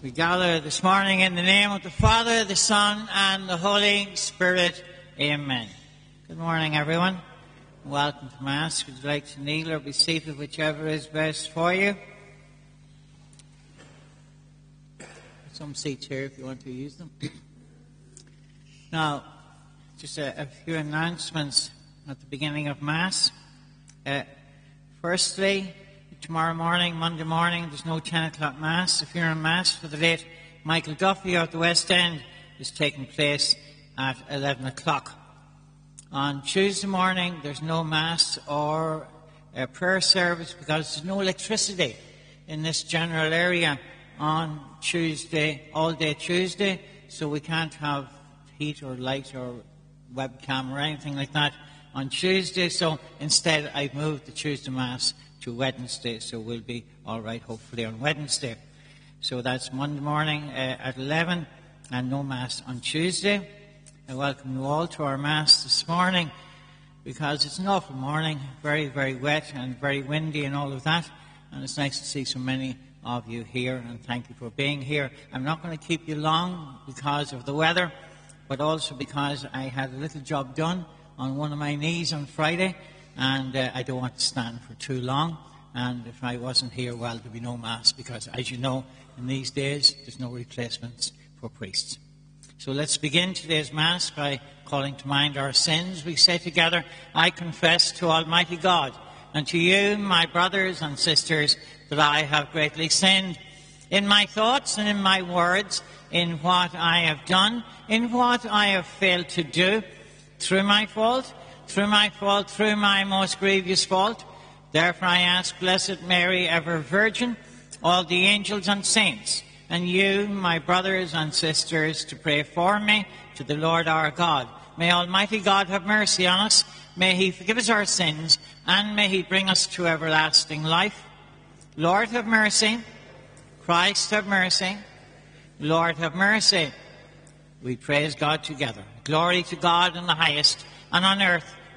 We gather this morning in the name of the Father, the Son, and the Holy Spirit. Amen. Good morning, everyone. Welcome to Mass. Would you like to kneel or be seated, whichever is best for you? Some seats here if you want to use them. now, just a, a few announcements at the beginning of Mass. Uh, firstly, tomorrow morning, Monday morning, there's no 10 o'clock Mass. If you're in Mass for the late Michael Duffy at the West End is taking place at 11 o'clock. On Tuesday morning, there's no Mass or a prayer service because there's no electricity in this general area on Tuesday, all day Tuesday, so we can't have heat or light or webcam or anything like that on Tuesday. So instead, I've moved the Tuesday Mass to Wednesday, so we'll be all right, hopefully, on Wednesday. So that's Monday morning uh, at 11 and no Mass on Tuesday. I welcome you all to our Mass this morning because it's an awful morning, very, very wet and very windy and all of that. And it's nice to see so many of you here and thank you for being here. I'm not going to keep you long because of the weather, but also because I had a little job done on one of my knees on Friday and uh, I don't want to stand for too long. And if I wasn't here, well, there'd be no Mass because, as you know, in these days, there's no replacements for priests. So let's begin today's Mass by calling to mind our sins. We say together, I confess to Almighty God and to you, my brothers and sisters, that I have greatly sinned in my thoughts and in my words, in what I have done, in what I have failed to do, through my fault through my fault, through my most grievous fault. Therefore I ask Blessed Mary, ever Virgin, all the angels and saints, and you, my brothers and sisters, to pray for me to the Lord our God. May Almighty God have mercy on us. May He forgive us our sins, and may He bring us to everlasting life. Lord, have mercy. Christ, have mercy. Lord, have mercy. We praise God together. Glory to God in the highest, and on earth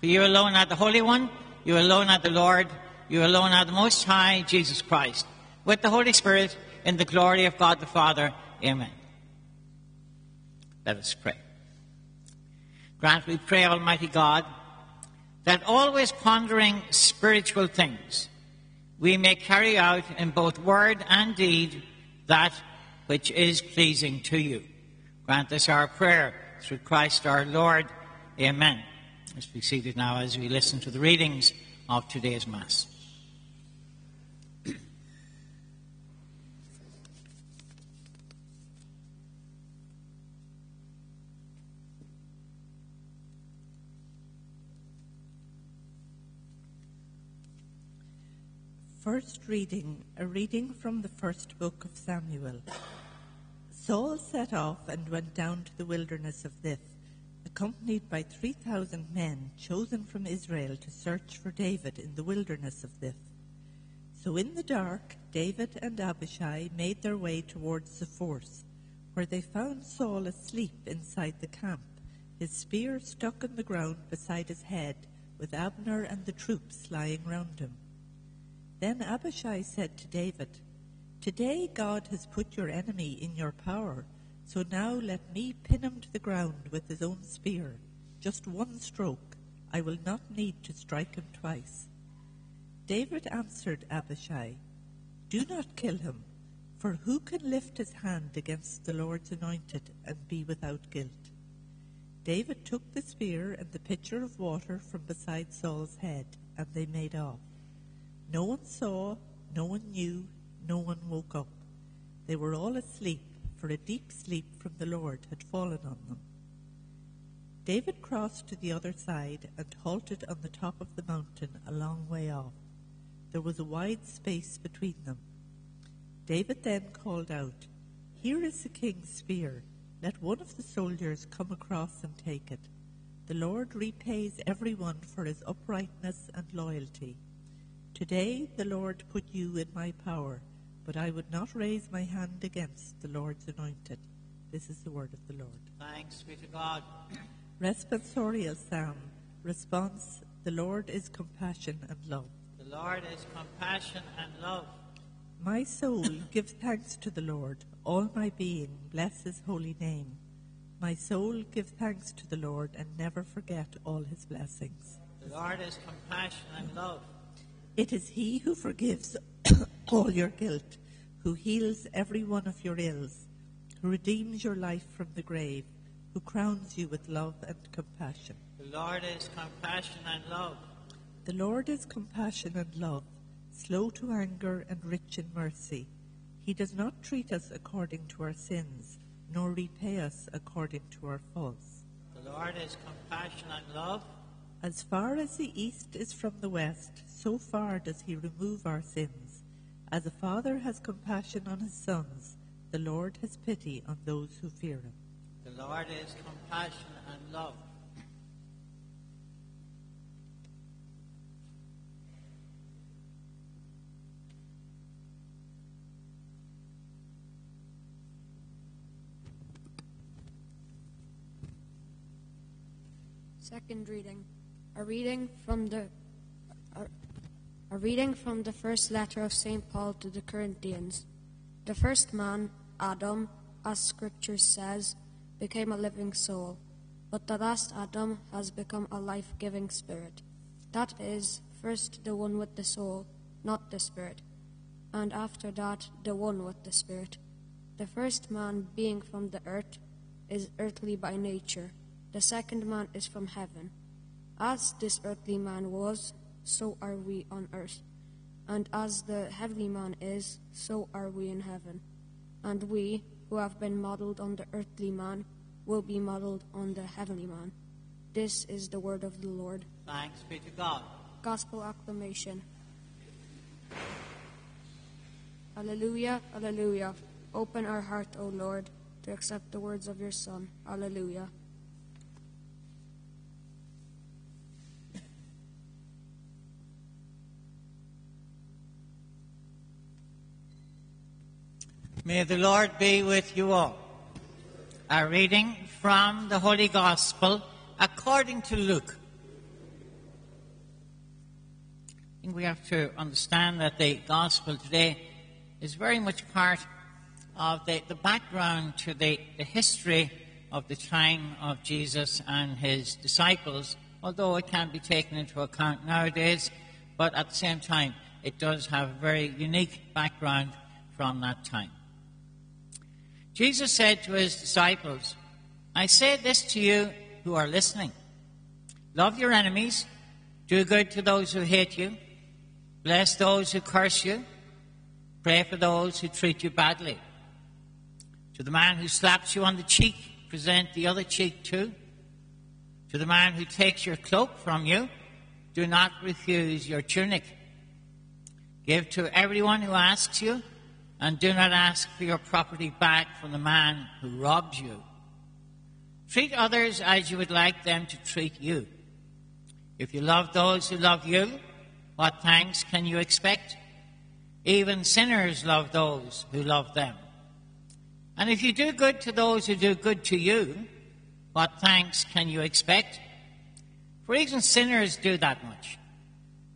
For you alone are the Holy One, you alone are the Lord, you alone are the Most High, Jesus Christ, with the Holy Spirit, in the glory of God the Father. Amen. Let us pray. Grant, we pray, Almighty God, that always pondering spiritual things, we may carry out in both word and deed that which is pleasing to you. Grant this our prayer through Christ our Lord. Amen. Let's be seated now as we listen to the readings of today's Mass. First reading, a reading from the first book of Samuel. Saul set off and went down to the wilderness of Ziph accompanied by 3,000 men chosen from Israel to search for David in the wilderness of Ziph. So in the dark, David and Abishai made their way towards the force, where they found Saul asleep inside the camp, his spear stuck in the ground beside his head, with Abner and the troops lying round him. Then Abishai said to David, Today God has put your enemy in your power so now let me pin him to the ground with his own spear. Just one stroke. I will not need to strike him twice. David answered Abishai, Do not kill him, for who can lift his hand against the Lord's anointed and be without guilt? David took the spear and the pitcher of water from beside Saul's head, and they made off. No one saw, no one knew, no one woke up. They were all asleep for a deep sleep from the Lord had fallen on them. David crossed to the other side and halted on the top of the mountain a long way off. There was a wide space between them. David then called out, Here is the king's spear. Let one of the soldiers come across and take it. The Lord repays everyone for his uprightness and loyalty. Today the Lord put you in my power, but I would not raise my hand against the Lord's anointed. This is the word of the Lord. Thanks be to God. Responsorial Psalm. Response The Lord is compassion and love. The Lord is compassion and love. My soul, gives thanks to the Lord. All my being, bless his holy name. My soul, give thanks to the Lord and never forget all his blessings. The Lord is compassion and love. It is he who forgives all your guilt, who heals every one of your ills, who redeems your life from the grave, who crowns you with love and compassion. The Lord is compassion and love. The Lord is compassion and love, slow to anger and rich in mercy. He does not treat us according to our sins, nor repay us according to our faults. The Lord is compassion and love. As far as the east is from the west, so far does he remove our sins. As a father has compassion on his sons, the Lord has pity on those who fear him. The Lord is compassion and love. Second reading. A reading from the a, a reading from the first letter of St. Paul to the Corinthians. The first man, Adam, as scripture says, became a living soul, but the last Adam has become a life-giving spirit. That is, first the one with the soul, not the spirit, and after that the one with the spirit. The first man, being from the earth, is earthly by nature. The second man is from heaven. As this earthly man was, so are we on earth. And as the heavenly man is, so are we in heaven. And we, who have been modeled on the earthly man, will be modeled on the heavenly man. This is the word of the Lord. Thanks be to God. Gospel acclamation. Alleluia, alleluia. Open our heart, O Lord, to accept the words of your Son. Alleluia. May the Lord be with you all. A reading from the Holy Gospel according to Luke. I think we have to understand that the Gospel today is very much part of the, the background to the, the history of the time of Jesus and his disciples, although it can be taken into account nowadays, but at the same time, it does have a very unique background from that time. Jesus said to his disciples, I say this to you who are listening. Love your enemies, do good to those who hate you, bless those who curse you, pray for those who treat you badly. To the man who slaps you on the cheek, present the other cheek too. To the man who takes your cloak from you, do not refuse your tunic. Give to everyone who asks you and do not ask for your property back from the man who robbed you. Treat others as you would like them to treat you. If you love those who love you, what thanks can you expect? Even sinners love those who love them. And if you do good to those who do good to you, what thanks can you expect? For even sinners do that much.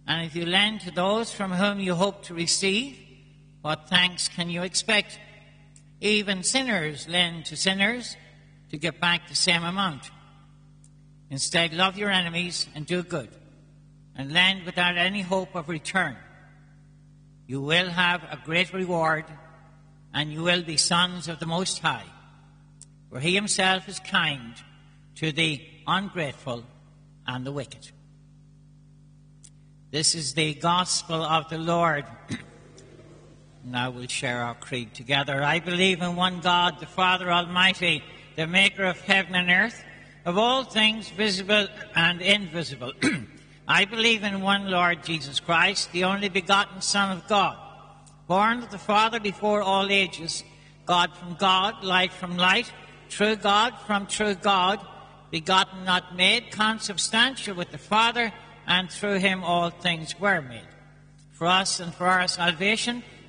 And if you lend to those from whom you hope to receive, what thanks can you expect? Even sinners lend to sinners to get back the same amount. Instead, love your enemies and do good, and lend without any hope of return. You will have a great reward, and you will be sons of the Most High, for He Himself is kind to the ungrateful and the wicked. This is the gospel of the Lord. Now we'll share our creed together. I believe in one God, the Father Almighty, the maker of heaven and earth, of all things visible and invisible. I believe in one Lord Jesus Christ, the only begotten Son of God, born of the Father before all ages, God from God, light from light, true God from true God, begotten, not made, consubstantial with the Father, and through him all things were made. For us and for our salvation,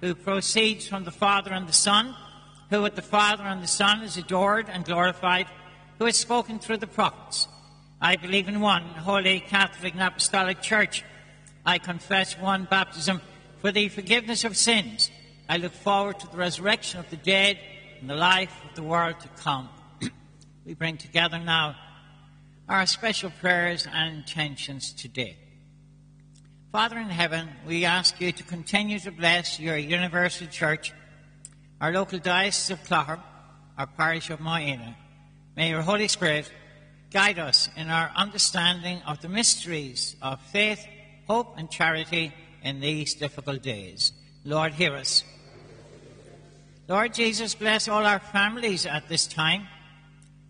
who proceeds from the Father and the Son, who with the Father and the Son is adored and glorified, who has spoken through the prophets. I believe in one holy Catholic and Apostolic Church. I confess one baptism for the forgiveness of sins. I look forward to the resurrection of the dead and the life of the world to come. we bring together now our special prayers and intentions today. Father in heaven, we ask you to continue to bless your universal church, our local diocese of Clogher, our parish of Moyena. May your Holy Spirit guide us in our understanding of the mysteries of faith, hope, and charity in these difficult days. Lord, hear us. Lord Jesus, bless all our families at this time.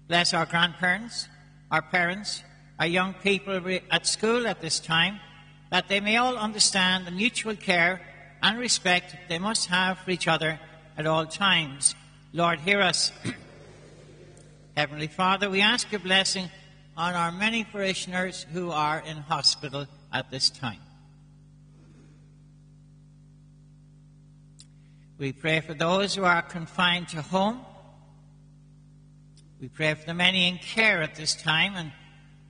Bless our grandparents, our parents, our young people at school at this time, that they may all understand the mutual care and respect they must have for each other at all times. Lord, hear us. Heavenly Father, we ask your blessing on our many parishioners who are in hospital at this time. We pray for those who are confined to home. We pray for the many in care at this time, and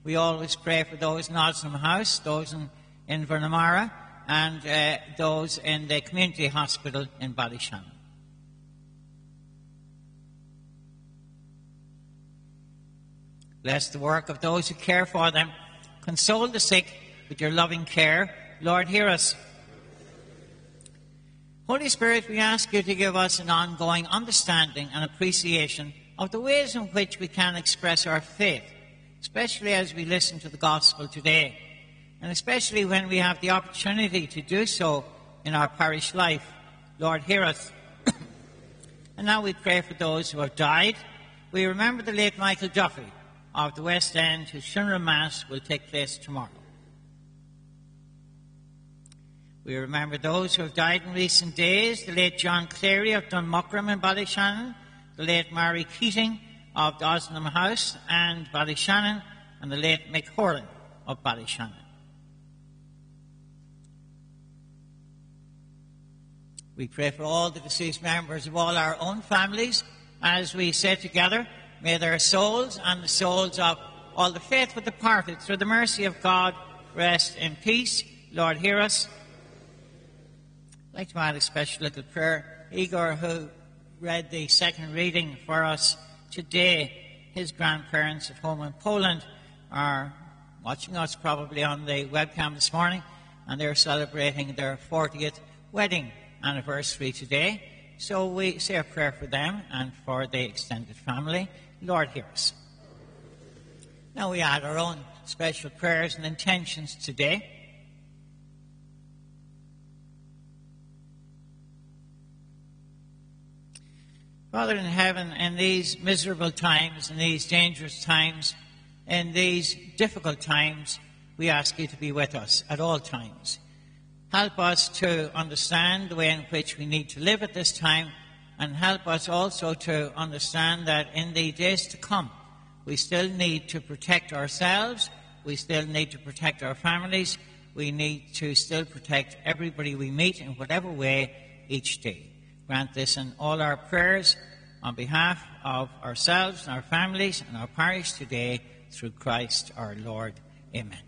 we always pray for those in Osnum House, those in, in Vernamara, and uh, those in the community hospital in Ballyshannon. Bless the work of those who care for them. Console the sick with your loving care. Lord, hear us. Holy Spirit, we ask you to give us an ongoing understanding and appreciation of the ways in which we can express our faith, especially as we listen to the gospel today, and especially when we have the opportunity to do so in our parish life. Lord, hear us. and now we pray for those who have died. We remember the late Michael Duffy of the West End, whose funeral mass will take place tomorrow. We remember those who have died in recent days, the late John Cleary of Dunmuckrum in Ballyshannon, the late Mary Keating of Osnum House and Ballyshannon, and the late Mick Horan of Ballyshannon. We pray for all the deceased members of all our own families as we say together, may their souls and the souls of all the faithful departed through the mercy of God rest in peace. Lord, hear us. I'd like to add a special little prayer. Igor, who read the second reading for us today, his grandparents at home in Poland are watching us probably on the webcam this morning, and they're celebrating their 40th wedding anniversary today. So we say a prayer for them and for the extended family. Lord, hear us. Now we add our own special prayers and intentions today. Father in heaven, in these miserable times, in these dangerous times, in these difficult times, we ask you to be with us at all times. Help us to understand the way in which we need to live at this time, and help us also to understand that in the days to come, we still need to protect ourselves, we still need to protect our families, we need to still protect everybody we meet in whatever way each day. Grant this in all our prayers on behalf of ourselves and our families and our parish today through Christ our Lord. Amen.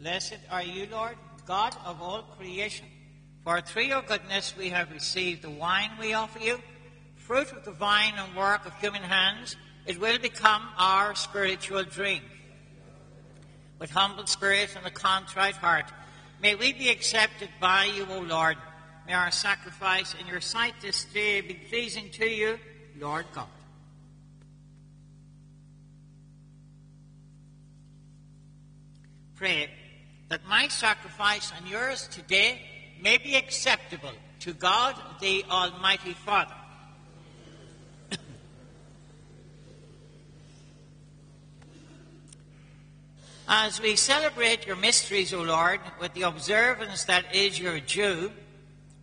Blessed are you, Lord, God of all creation. For through your goodness we have received the wine we offer you, fruit of the vine and work of human hands. It will become our spiritual drink. With humble spirit and a contrite heart, may we be accepted by you, O Lord. May our sacrifice in your sight this day be pleasing to you, Lord God. Pray that my sacrifice and yours today may be acceptable to God the Almighty Father. As we celebrate your mysteries, O Lord, with the observance that is your due,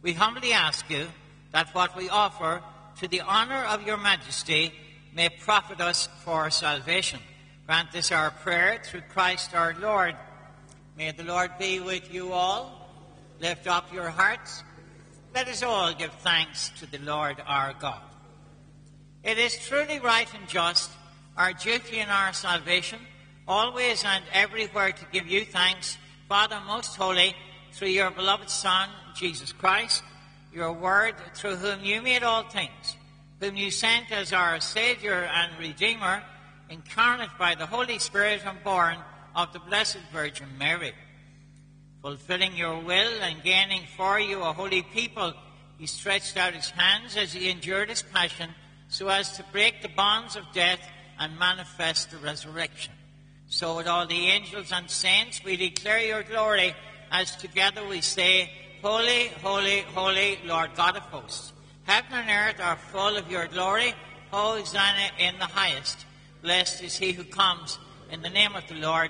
we humbly ask you that what we offer to the honor of your majesty may profit us for salvation. Grant this our prayer through Christ our Lord. May the Lord be with you all. Lift up your hearts. Let us all give thanks to the Lord our God. It is truly right and just, our duty and our salvation, always and everywhere to give you thanks, Father most holy, through your beloved Son, Jesus Christ, your word, through whom you made all things, whom you sent as our Saviour and Redeemer, incarnate by the Holy Spirit and born of the Blessed Virgin Mary. Fulfilling your will and gaining for you a holy people, he stretched out his hands as he endured his passion so as to break the bonds of death and manifest the resurrection. So with all the angels and saints we declare your glory as together we say, Holy, holy, holy, Lord God of hosts. Heaven and earth are full of your glory. Hosanna in the highest. Blessed is he who comes in the name of the Lord.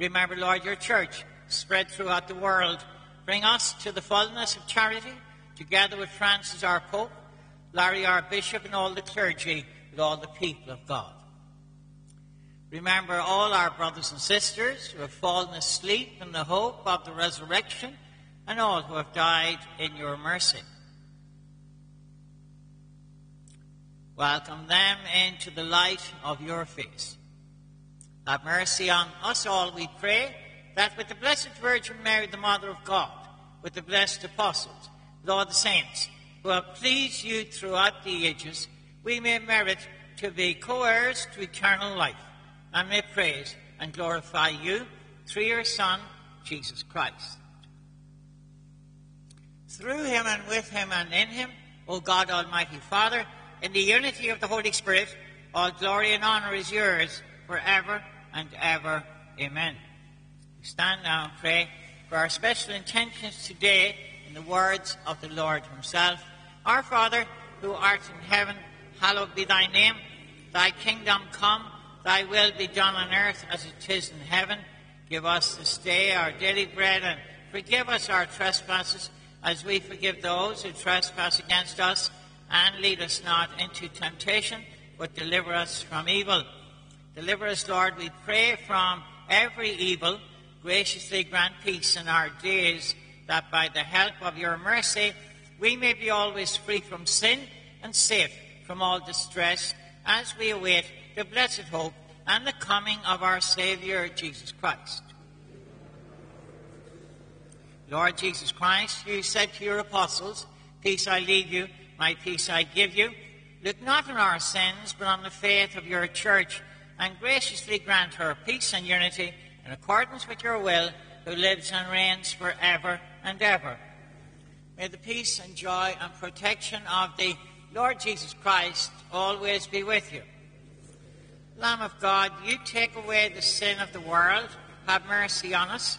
Remember, Lord, your church spread throughout the world. Bring us to the fullness of charity, together with Francis, our Pope, Larry, our Bishop, and all the clergy, with all the people of God. Remember all our brothers and sisters who have fallen asleep in the hope of the resurrection, and all who have died in your mercy. Welcome them into the light of your face. Have mercy on us all, we pray, that with the Blessed Virgin Mary, the Mother of God, with the blessed apostles, with all the saints who have pleased you throughout the ages, we may merit to be co-heirs to eternal life, and may praise and glorify you through your Son, Jesus Christ. through him and with him and in him, O God Almighty Father, in the unity of the Holy Spirit, all glory and honor is yours forever and ever. Amen. We stand now and pray for our special intentions today in the words of the Lord himself. Our Father, who art in heaven, hallowed be thy name. Thy kingdom come, thy will be done on earth as it is in heaven. Give us this day our daily bread and forgive us our trespasses as we forgive those who trespass against us. And lead us not into temptation, but deliver us from evil. Deliver us, Lord, we pray, from every evil. Graciously grant peace in our days, that by the help of your mercy we may be always free from sin and safe from all distress as we await the blessed hope and the coming of our Saviour Jesus Christ. Lord Jesus Christ, you said to your apostles, Peace I leave you, my peace I give you. Look not on our sins, but on the faith of your church, and graciously grant her peace and unity in accordance with your will, who lives and reigns for ever and ever. May the peace and joy and protection of the Lord Jesus Christ always be with you. Lamb of God, you take away the sin of the world. Have mercy on us.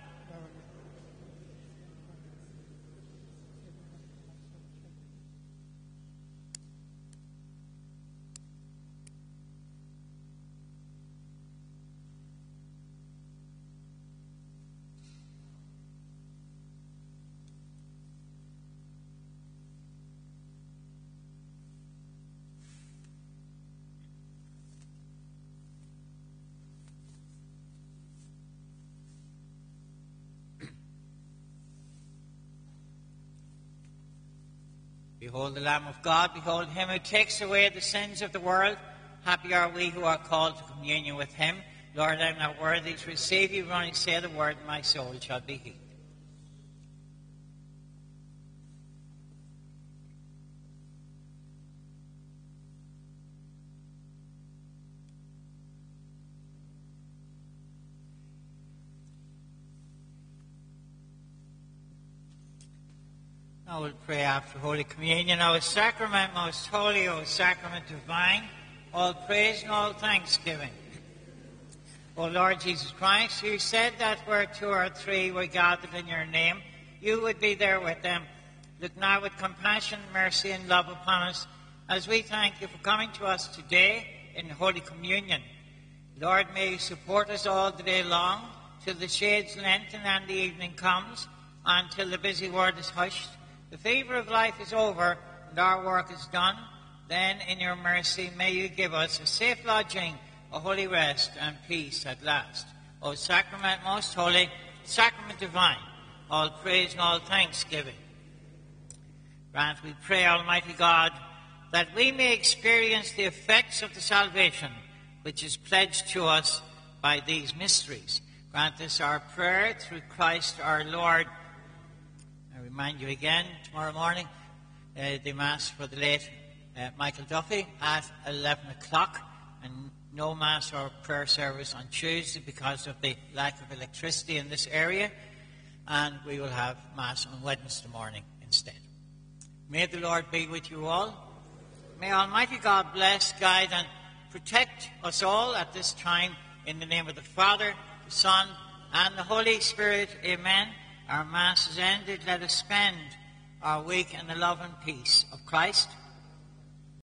Behold the Lamb of God, behold him who takes away the sins of the world. Happy are we who are called to communion with him. Lord, I am not worthy to receive you, but only say the word, and my soul shall be healed. Will pray after Holy Communion. O sacrament most holy, O sacrament divine, all praise and all thanksgiving. O Lord Jesus Christ, you said that where two or three were gathered in your name, you would be there with them. Look now with compassion, mercy, and love upon us as we thank you for coming to us today in Holy Communion. Lord, may you support us all the day long till the shades lengthen and the evening comes, until the busy world is hushed the fever of life is over and our work is done, then in your mercy may you give us a safe lodging, a holy rest and peace at last. O sacrament most holy, sacrament divine, all praise and all thanksgiving. Grant, we pray, Almighty God, that we may experience the effects of the salvation which is pledged to us by these mysteries. Grant this our prayer through Christ our Lord remind you again tomorrow morning uh, the Mass for the late uh, Michael Duffy at 11 o'clock and no Mass or prayer service on Tuesday because of the lack of electricity in this area. And we will have Mass on Wednesday morning instead. May the Lord be with you all. May Almighty God bless, guide, and protect us all at this time in the name of the Father, the Son, and the Holy Spirit. Amen. Our Mass is ended. Let us spend our week in the love and peace of Christ.